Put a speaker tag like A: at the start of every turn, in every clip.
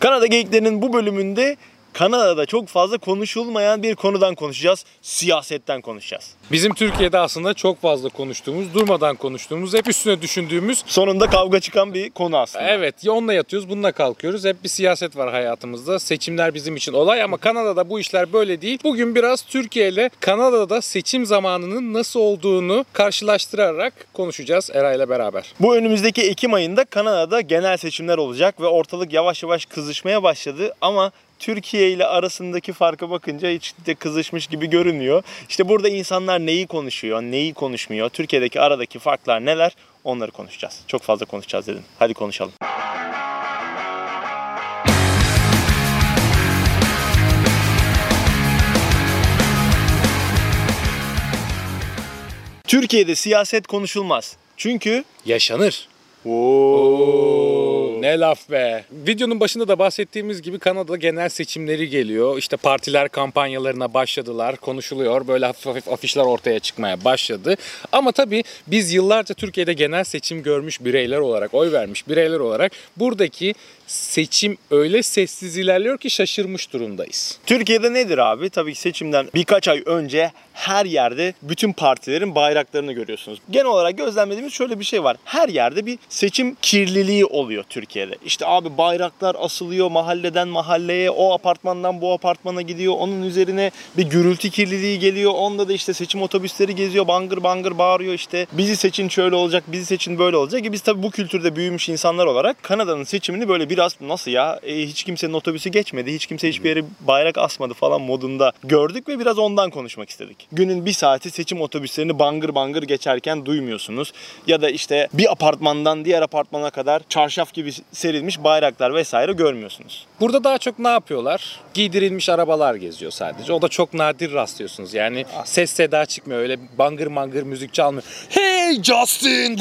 A: Kanada Geyiklerinin bu bölümünde Kanada'da çok fazla konuşulmayan bir konudan konuşacağız. Siyasetten konuşacağız.
B: Bizim Türkiye'de aslında çok fazla konuştuğumuz, durmadan konuştuğumuz, hep üstüne düşündüğümüz
A: Sonunda kavga çıkan bir konu aslında.
B: Evet ya onunla yatıyoruz bununla kalkıyoruz. Hep bir siyaset var hayatımızda. Seçimler bizim için olay ama Kanada'da bu işler böyle değil. Bugün biraz Türkiye ile Kanada'da seçim zamanının nasıl olduğunu karşılaştırarak konuşacağız Era ile beraber.
A: Bu önümüzdeki Ekim ayında Kanada'da genel seçimler olacak ve ortalık yavaş yavaş kızışmaya başladı ama Türkiye ile arasındaki farka bakınca hiç de kızışmış gibi görünüyor. İşte burada insanlar neyi konuşuyor, neyi konuşmuyor, Türkiye'deki aradaki farklar neler onları konuşacağız. Çok fazla konuşacağız dedim. Hadi konuşalım. Türkiye'de siyaset konuşulmaz. Çünkü
B: Yaşanır.
A: Oo.
B: Ne laf be. Videonun başında da bahsettiğimiz gibi Kanada'da genel seçimleri geliyor. İşte partiler kampanyalarına başladılar. Konuşuluyor. Böyle hafif hafif afişler ortaya çıkmaya başladı. Ama tabii biz yıllarca Türkiye'de genel seçim görmüş bireyler olarak, oy vermiş bireyler olarak buradaki seçim öyle sessiz ilerliyor ki şaşırmış durumdayız.
A: Türkiye'de nedir abi? Tabii ki seçimden birkaç ay önce her yerde bütün partilerin bayraklarını görüyorsunuz. Genel olarak gözlemlediğimiz şöyle bir şey var. Her yerde bir seçim kirliliği oluyor Türkiye'de. İşte abi bayraklar asılıyor mahalleden mahalleye, o apartmandan bu apartmana gidiyor. Onun üzerine bir gürültü kirliliği geliyor. Onda da işte seçim otobüsleri geziyor, bangır bangır bağırıyor işte. Bizi seçin şöyle olacak, bizi seçin böyle olacak. E biz tabii bu kültürde büyümüş insanlar olarak Kanada'nın seçimini böyle biraz nasıl ya e, hiç kimsenin otobüsü geçmedi, hiç kimse hiçbir yere bayrak asmadı falan modunda gördük ve biraz ondan konuşmak istedik. Günün bir saati seçim otobüslerini bangır bangır geçerken duymuyorsunuz. Ya da işte bir apartmandan diğer apartmana kadar çarşaf gibi serilmiş bayraklar vesaire görmüyorsunuz.
B: Burada daha çok ne yapıyorlar? Giydirilmiş arabalar geziyor sadece. O da çok nadir rastlıyorsunuz. Yani ses seda çıkmıyor. Öyle bangır mangır müzik çalmıyor. Hey Justin!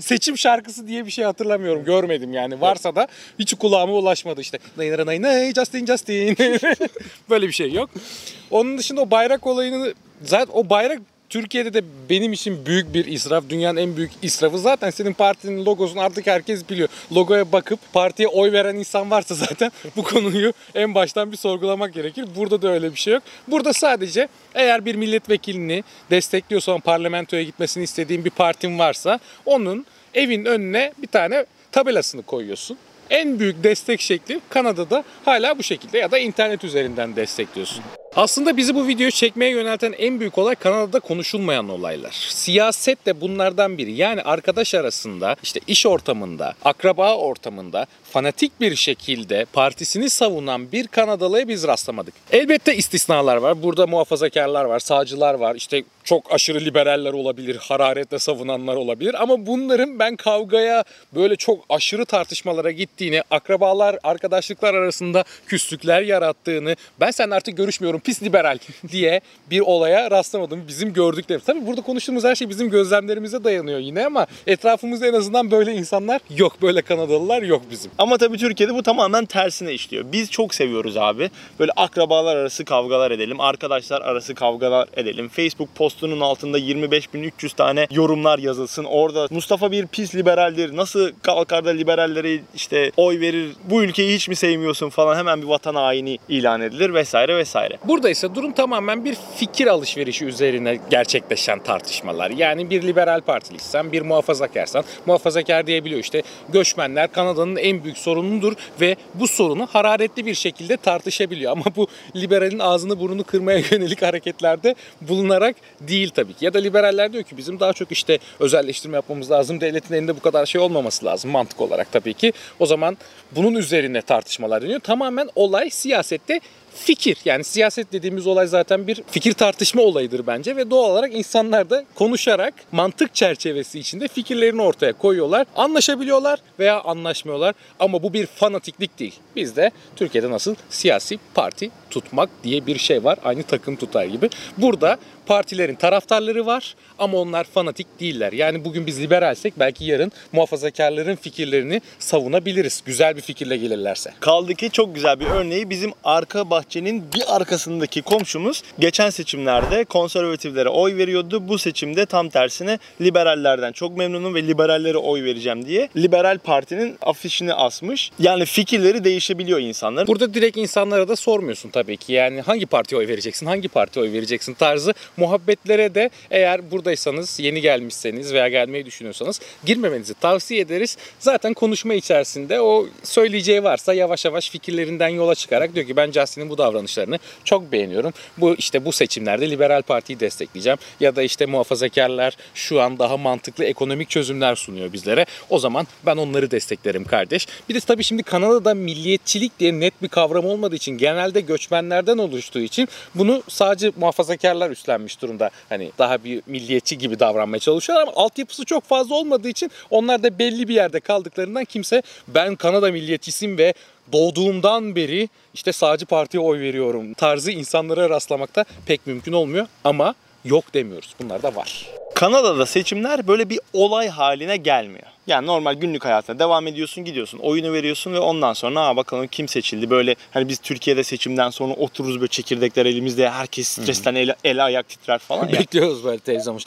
B: Seçim şarkısı diye bir şey hatırlamıyorum. Görmedim yani. Varsa da hiç kulağıma ulaşmadı işte. Nay nay Justin Justin. Böyle bir şey yok. Onun dışında o bayrak olayını zaten o bayrak Türkiye'de de benim için büyük bir israf. Dünyanın en büyük israfı. Zaten senin partinin logosunu artık herkes biliyor. Logoya bakıp partiye oy veren insan varsa zaten bu konuyu en baştan bir sorgulamak gerekir. Burada da öyle bir şey yok. Burada sadece eğer bir milletvekilini destekliyorsan parlamentoya gitmesini istediğin bir partin varsa onun evin önüne bir tane tabelasını koyuyorsun. En büyük destek şekli Kanada'da hala bu şekilde ya da internet üzerinden destekliyorsun. Aslında bizi bu videoyu çekmeye yönelten en büyük olay Kanada'da konuşulmayan olaylar. Siyaset de bunlardan biri. Yani arkadaş arasında, işte iş ortamında, akraba ortamında fanatik bir şekilde partisini savunan bir Kanadalıya biz rastlamadık. Elbette istisnalar var. Burada muhafazakarlar var, sağcılar var. İşte çok aşırı liberaller olabilir, hararetle savunanlar olabilir. Ama bunların ben kavgaya böyle çok aşırı tartışmalara gittiğini, akrabalar, arkadaşlıklar arasında küslükler yarattığını, ben seninle artık görüşmüyorum pis liberal diye bir olaya rastlamadım. Bizim gördüklerimiz. Tabii burada konuştuğumuz her şey bizim gözlemlerimize dayanıyor yine ama etrafımızda en azından böyle insanlar yok. Böyle Kanadalılar yok bizim.
A: Ama tabii Türkiye'de bu tamamen tersine işliyor. Biz çok seviyoruz abi. Böyle akrabalar arası kavgalar edelim, arkadaşlar arası kavgalar edelim. Facebook postunun altında 25.300 tane yorumlar yazılsın. Orada Mustafa bir pis liberaldir. Nasıl kalkar da liberallere işte oy verir? Bu ülkeyi hiç mi sevmiyorsun falan hemen bir vatan haini ilan edilir vesaire vesaire.
B: Burada ise durum tamamen bir fikir alışverişi üzerine gerçekleşen tartışmalar. Yani bir liberal partiliysen, bir muhafazakarsan, muhafazakar diyebiliyor işte göçmenler Kanada'nın en büyük sorunudur ve bu sorunu hararetli bir şekilde tartışabiliyor. Ama bu liberalin ağzını burnunu kırmaya yönelik hareketlerde bulunarak değil tabii ki. Ya da liberaller diyor ki bizim daha çok işte özelleştirme yapmamız lazım. Devletin elinde bu kadar şey olmaması lazım mantık olarak tabii ki. O zaman bunun üzerine tartışmalar dönüyor. Tamamen olay siyasette fikir. Yani siyaset dediğimiz olay zaten bir fikir tartışma olayıdır bence ve doğal olarak insanlar da konuşarak mantık çerçevesi içinde fikirlerini ortaya koyuyorlar. Anlaşabiliyorlar veya anlaşmıyorlar ama bu bir fanatiklik değil. Bizde Türkiye'de nasıl siyasi parti tutmak diye bir şey var. Aynı takım tutar gibi. Burada partilerin taraftarları var ama onlar fanatik değiller. Yani bugün biz liberalsek belki yarın muhafazakarların fikirlerini savunabiliriz. Güzel bir fikirle gelirlerse.
A: Kaldı ki çok güzel bir örneği bizim arka bahçe bahçenin bir arkasındaki komşumuz geçen seçimlerde konservatiflere oy veriyordu. Bu seçimde tam tersine liberallerden çok memnunum ve liberallere oy vereceğim diye Liberal Parti'nin afişini asmış. Yani fikirleri değişebiliyor insanların.
B: Burada direkt insanlara da sormuyorsun tabii ki. Yani hangi partiye oy vereceksin, hangi partiye oy vereceksin tarzı muhabbetlere de eğer buradaysanız, yeni gelmişseniz veya gelmeyi düşünüyorsanız girmemenizi tavsiye ederiz. Zaten konuşma içerisinde o söyleyeceği varsa yavaş yavaş fikirlerinden yola çıkarak diyor ki ben Justin'in bu davranışlarını çok beğeniyorum. Bu işte bu seçimlerde Liberal Parti'yi destekleyeceğim ya da işte muhafazakarlar şu an daha mantıklı ekonomik çözümler sunuyor bizlere. O zaman ben onları desteklerim kardeş. Bir de tabii şimdi Kanada'da milliyetçilik diye net bir kavram olmadığı için genelde göçmenlerden oluştuğu için bunu sadece muhafazakarlar üstlenmiş durumda. Hani daha bir milliyetçi gibi davranmaya çalışıyorlar ama altyapısı çok fazla olmadığı için onlar da belli bir yerde kaldıklarından kimse ben Kanada milliyetçisiyim ve doğduğumdan beri işte sağcı partiye oy veriyorum tarzı insanlara rastlamakta pek mümkün olmuyor ama yok demiyoruz. Bunlar da var.
A: Kanada'da seçimler böyle bir olay haline gelmiyor. Yani normal günlük hayatına devam ediyorsun, gidiyorsun, oyunu veriyorsun ve ondan sonra ha bakalım kim seçildi. Böyle hani biz Türkiye'de seçimden sonra otururuz böyle çekirdekler elimizde herkes stresten el, el ayak titrer falan.
B: Bekliyoruz böyle televizyon.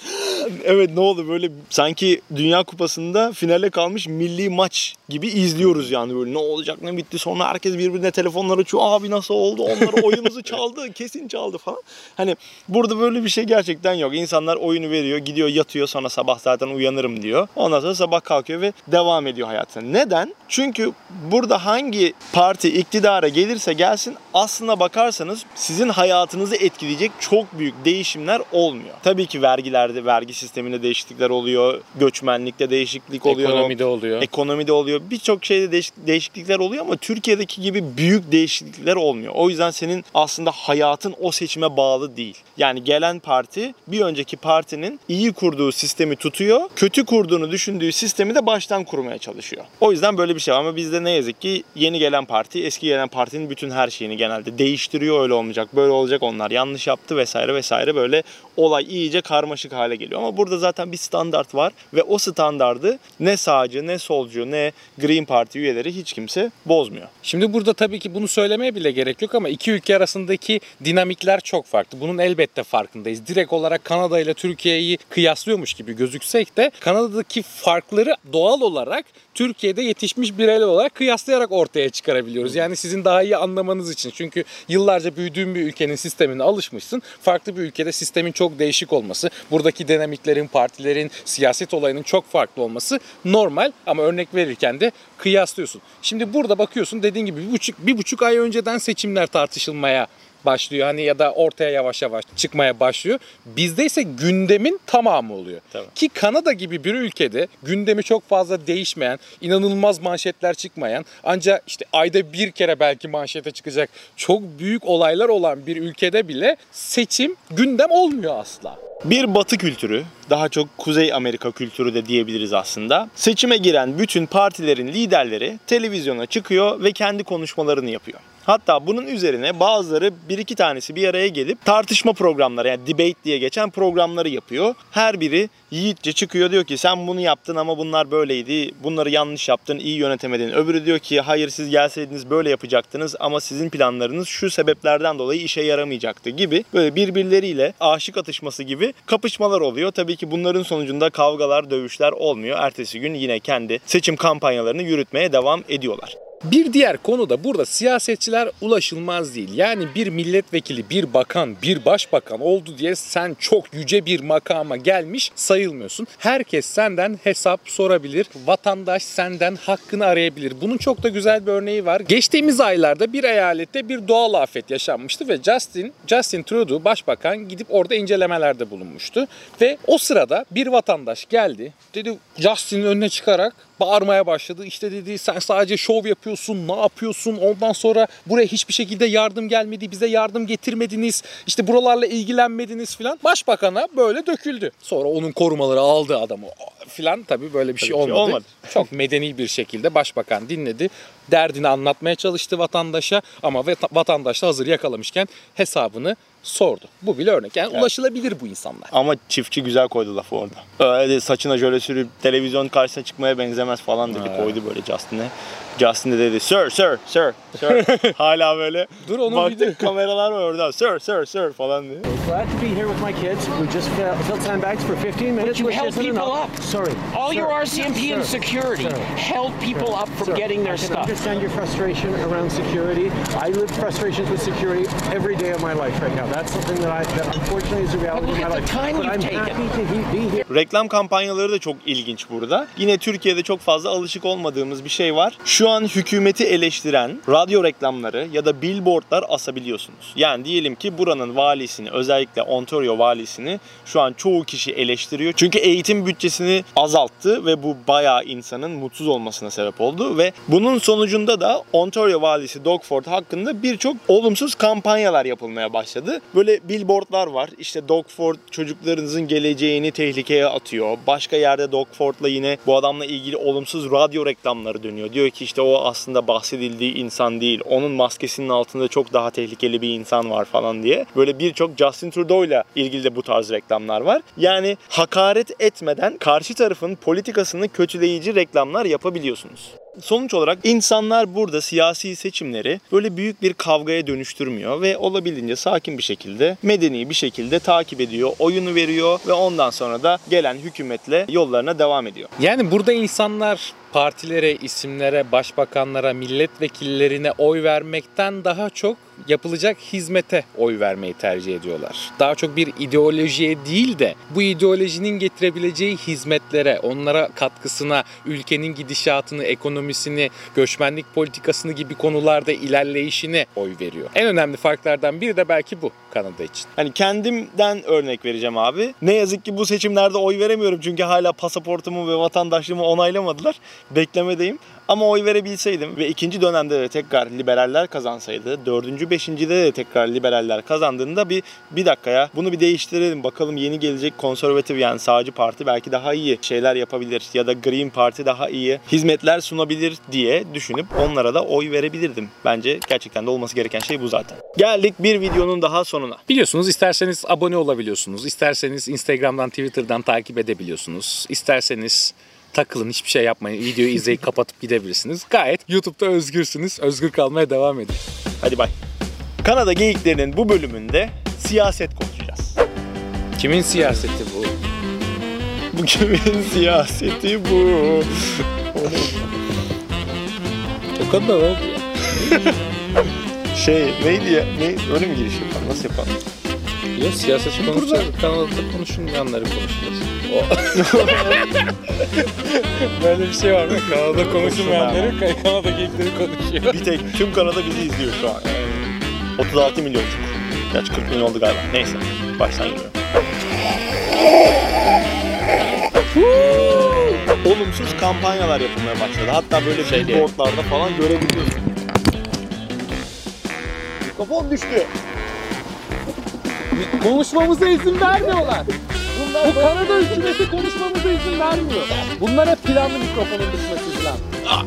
A: Evet ne oldu böyle sanki Dünya Kupası'nda finale kalmış milli maç gibi izliyoruz yani böyle ne olacak ne bitti sonra herkes birbirine telefonlar açıyor abi nasıl oldu onlar oyumuzu çaldı kesin çaldı falan. Hani burada böyle bir şey gerçekten yok. İnsanlar oyunu veriyor gidiyor yatıyor sonra sabah zaten uyanırım diyor. Ondan sonra sabah kalkıyor ve devam ediyor hayatına. Neden? Çünkü burada hangi parti iktidara gelirse gelsin aslına bakarsanız sizin hayatınızı etkileyecek çok büyük değişimler olmuyor. Tabii ki vergilerde, vergi sisteminde değişiklikler oluyor, göçmenlikte değişiklik oluyor.
B: Ekonomide oluyor.
A: Ekonomide oluyor. Birçok şeyde değiş- değişiklikler oluyor ama Türkiye'deki gibi büyük değişiklikler olmuyor. O yüzden senin aslında hayatın o seçime bağlı değil. Yani gelen parti bir önceki partinin iyi kurduğu sistemi tutuyor, kötü kurduğunu düşündüğü sistemi de baştan kurmaya çalışıyor. O yüzden böyle bir şey var ama bizde ne yazık ki yeni gelen parti eski gelen partinin bütün her şeyini genelde değiştiriyor öyle olmayacak böyle olacak onlar yanlış yaptı vesaire vesaire böyle olay iyice karmaşık hale geliyor ama burada zaten bir standart var ve o standardı ne sağcı ne solcu ne Green Party üyeleri hiç kimse bozmuyor.
B: Şimdi burada tabii ki bunu söylemeye bile gerek yok ama iki ülke arasındaki dinamikler çok farklı. Bunun elbette farkındayız. Direkt olarak Kanada ile Türkiye'yi kıyaslıyormuş gibi gözüksek de Kanada'daki farkları doğal olarak Türkiye'de yetişmiş bireyler olarak kıyaslayarak ortaya çıkarabiliyoruz. Yani sizin daha iyi anlamanız için. Çünkü yıllarca büyüdüğün bir ülkenin sistemine alışmışsın. Farklı bir ülkede sistemin çok değişik olması, buradaki dinamiklerin, partilerin, siyaset olayının çok farklı olması normal ama örnek verirken de kıyaslıyorsun. Şimdi burada bakıyorsun dediğin gibi bir buçuk, bir buçuk ay önceden seçimler tartışılmaya başlıyor. Hani ya da ortaya yavaş yavaş çıkmaya başlıyor. Bizde ise gündemin tamamı oluyor.
A: Tabii.
B: Ki Kanada gibi bir ülkede gündemi çok fazla değişmeyen, inanılmaz manşetler çıkmayan, ancak işte ayda bir kere belki manşete çıkacak çok büyük olaylar olan bir ülkede bile seçim gündem olmuyor asla.
A: Bir batı kültürü, daha çok Kuzey Amerika kültürü de diyebiliriz aslında. Seçime giren bütün partilerin liderleri televizyona çıkıyor ve kendi konuşmalarını yapıyor. Hatta bunun üzerine bazıları bir iki tanesi bir araya gelip tartışma programları yani debate diye geçen programları yapıyor. Her biri yiğitçe çıkıyor diyor ki sen bunu yaptın ama bunlar böyleydi. Bunları yanlış yaptın, iyi yönetemedin. Öbürü diyor ki hayır siz gelseydiniz böyle yapacaktınız ama sizin planlarınız şu sebeplerden dolayı işe yaramayacaktı gibi. Böyle birbirleriyle aşık atışması gibi kapışmalar oluyor. Tabii ki bunların sonucunda kavgalar, dövüşler olmuyor. Ertesi gün yine kendi seçim kampanyalarını yürütmeye devam ediyorlar.
B: Bir diğer konu da burada siyasetçiler ulaşılmaz değil. Yani bir milletvekili, bir bakan, bir başbakan oldu diye sen çok yüce bir makama gelmiş sayılmıyorsun. Herkes senden hesap sorabilir. Vatandaş senden hakkını arayabilir. Bunun çok da güzel bir örneği var. Geçtiğimiz aylarda bir eyalette bir doğal afet yaşanmıştı ve Justin Justin Trudeau başbakan gidip orada incelemelerde bulunmuştu ve o sırada bir vatandaş geldi. Dedi Justin'in önüne çıkarak bağırmaya başladı. İşte dedi sen sadece şov yapıyorsun, ne yapıyorsun? Ondan sonra buraya hiçbir şekilde yardım gelmedi, bize yardım getirmediniz. İşte buralarla ilgilenmediniz filan. Başbakana böyle döküldü. Sonra onun korumaları aldı adamı filan tabii böyle bir şey
A: şey
B: olmadı.
A: olmadı.
B: Çok medeni bir şekilde başbakan dinledi. Derdini anlatmaya çalıştı vatandaşa ama vat- vatandaş da hazır yakalamışken hesabını sordu. Bu bile örnek. Yani ulaşılabilir bu insanlar.
A: Ama çiftçi güzel koydu lafı orada. Öyle de saçına jöle sürüp televizyon karşısına çıkmaya benzemez falan dedi. Koydu böyle Justin'e. Justin de dedi sir sir sir sir. Hala böyle
B: Dur, onun
A: baktık
B: video-
A: kameralar var orada sir sir sir falan diye.
C: Glad to be here with my kids. We just fill, filled sandbags for 15 minutes.
D: you
C: which
D: held people
C: enough.
D: up.
C: Sorry.
D: All
C: Sir,
D: your RCMP and
C: sir,
D: security
C: sir,
D: held people up from
C: sir,
D: getting their
C: I
D: stuff.
C: understand your frustration around security. I live frustrations with security every day of my life right now. That's something that I that unfortunately is a reality
D: look
C: of my
D: at the
C: life.
D: time
C: but
D: you've
C: I'm
D: taken.
C: happy to be here.
A: Reklam kampanyaları da çok ilginç burada. Yine Türkiye'de çok fazla alışık olmadığımız bir şey var. Şu an hükümeti eleştiren radyo reklamları ya da billboardlar asabiliyorsunuz. Yani diyelim ki buranın valisini özellikle Ontario valisini şu an çoğu kişi eleştiriyor. Çünkü eğitim bütçesini azalttı ve bu bayağı insanın mutsuz olmasına sebep oldu ve bunun sonucunda da Ontario valisi Doug Ford hakkında birçok olumsuz kampanyalar yapılmaya başladı. Böyle billboardlar var. İşte Doug Ford çocuklarınızın geleceğini tehlikeye atıyor. Başka yerde Doug Ford'la yine bu adamla ilgili olumsuz radyo reklamları dönüyor. Diyor ki işte o aslında bahsedildiği insan değil. Onun maskesinin altında çok daha tehlikeli bir insan var falan diye. Böyle birçok Justin Trudeau'yla ilgili de bu tarz reklamlar var. Yani hakaret etmeden karşı tarafın politikasını kötüleyici reklamlar yapabiliyorsunuz. Sonuç olarak insanlar burada siyasi seçimleri böyle büyük bir kavgaya dönüştürmüyor ve olabildiğince sakin bir şekilde, medeni bir şekilde takip ediyor, oyunu veriyor ve ondan sonra da gelen hükümetle yollarına devam ediyor.
B: Yani burada insanlar partilere, isimlere, başbakanlara, milletvekillerine oy vermekten daha çok yapılacak hizmete oy vermeyi tercih ediyorlar. Daha çok bir ideolojiye değil de bu ideolojinin getirebileceği hizmetlere, onlara katkısına, ülkenin gidişatını, ekonomisini, göçmenlik politikasını gibi konularda ilerleyişine oy veriyor. En önemli farklardan biri de belki bu Kanada için.
A: Hani kendimden örnek vereceğim abi. Ne yazık ki bu seçimlerde oy veremiyorum çünkü hala pasaportumu ve vatandaşlığımı onaylamadılar. Beklemedeyim. Ama oy verebilseydim ve ikinci dönemde de tekrar liberaller kazansaydı, dördüncü, beşincide de tekrar liberaller kazandığında bir bir dakika ya bunu bir değiştirelim bakalım yeni gelecek konservatif yani sağcı parti belki daha iyi şeyler yapabilir ya da Green Parti daha iyi hizmetler sunabilir diye düşünüp onlara da oy verebilirdim. Bence gerçekten de olması gereken şey bu zaten. Geldik bir videonun daha sonuna.
B: Biliyorsunuz isterseniz abone olabiliyorsunuz. isterseniz Instagram'dan, Twitter'dan takip edebiliyorsunuz. İsterseniz takılın hiçbir şey yapmayın. Videoyu izleyip kapatıp gidebilirsiniz. Gayet YouTube'da özgürsünüz. Özgür kalmaya devam edin.
A: Hadi bay. Kanada geyiklerinin bu bölümünde siyaset konuşacağız.
B: Kimin siyaseti bu?
A: Bu kimin siyaseti bu?
B: O kadar.
A: Şey neydi ya? Ne, öyle mi giriş yapalım? Nasıl yapalım?
B: Ya siyasetçi konuşacağız. Kanada'da konuşulmayanları konuşacağız. Böyle bir şey var mı? Kanada konuşulmayanları Kanada geyikleri konuşuyor.
A: Bir tek tüm Kanada bizi izliyor şu an. 36 milyon. Gerçi 40 milyon oldu galiba. Neyse. Baştan geliyorum. Olumsuz kampanyalar yapılmaya başladı. Hatta böyle
B: Şey
A: billboardlarda falan görebiliyorsun. Mikrofon düştü.
B: Konuşmamıza izin vermiyorlar. Bu Kanada hükümeti konuşmamıza izin vermiyor. Bunlar hep planlı mikrofonun düşmesi falan.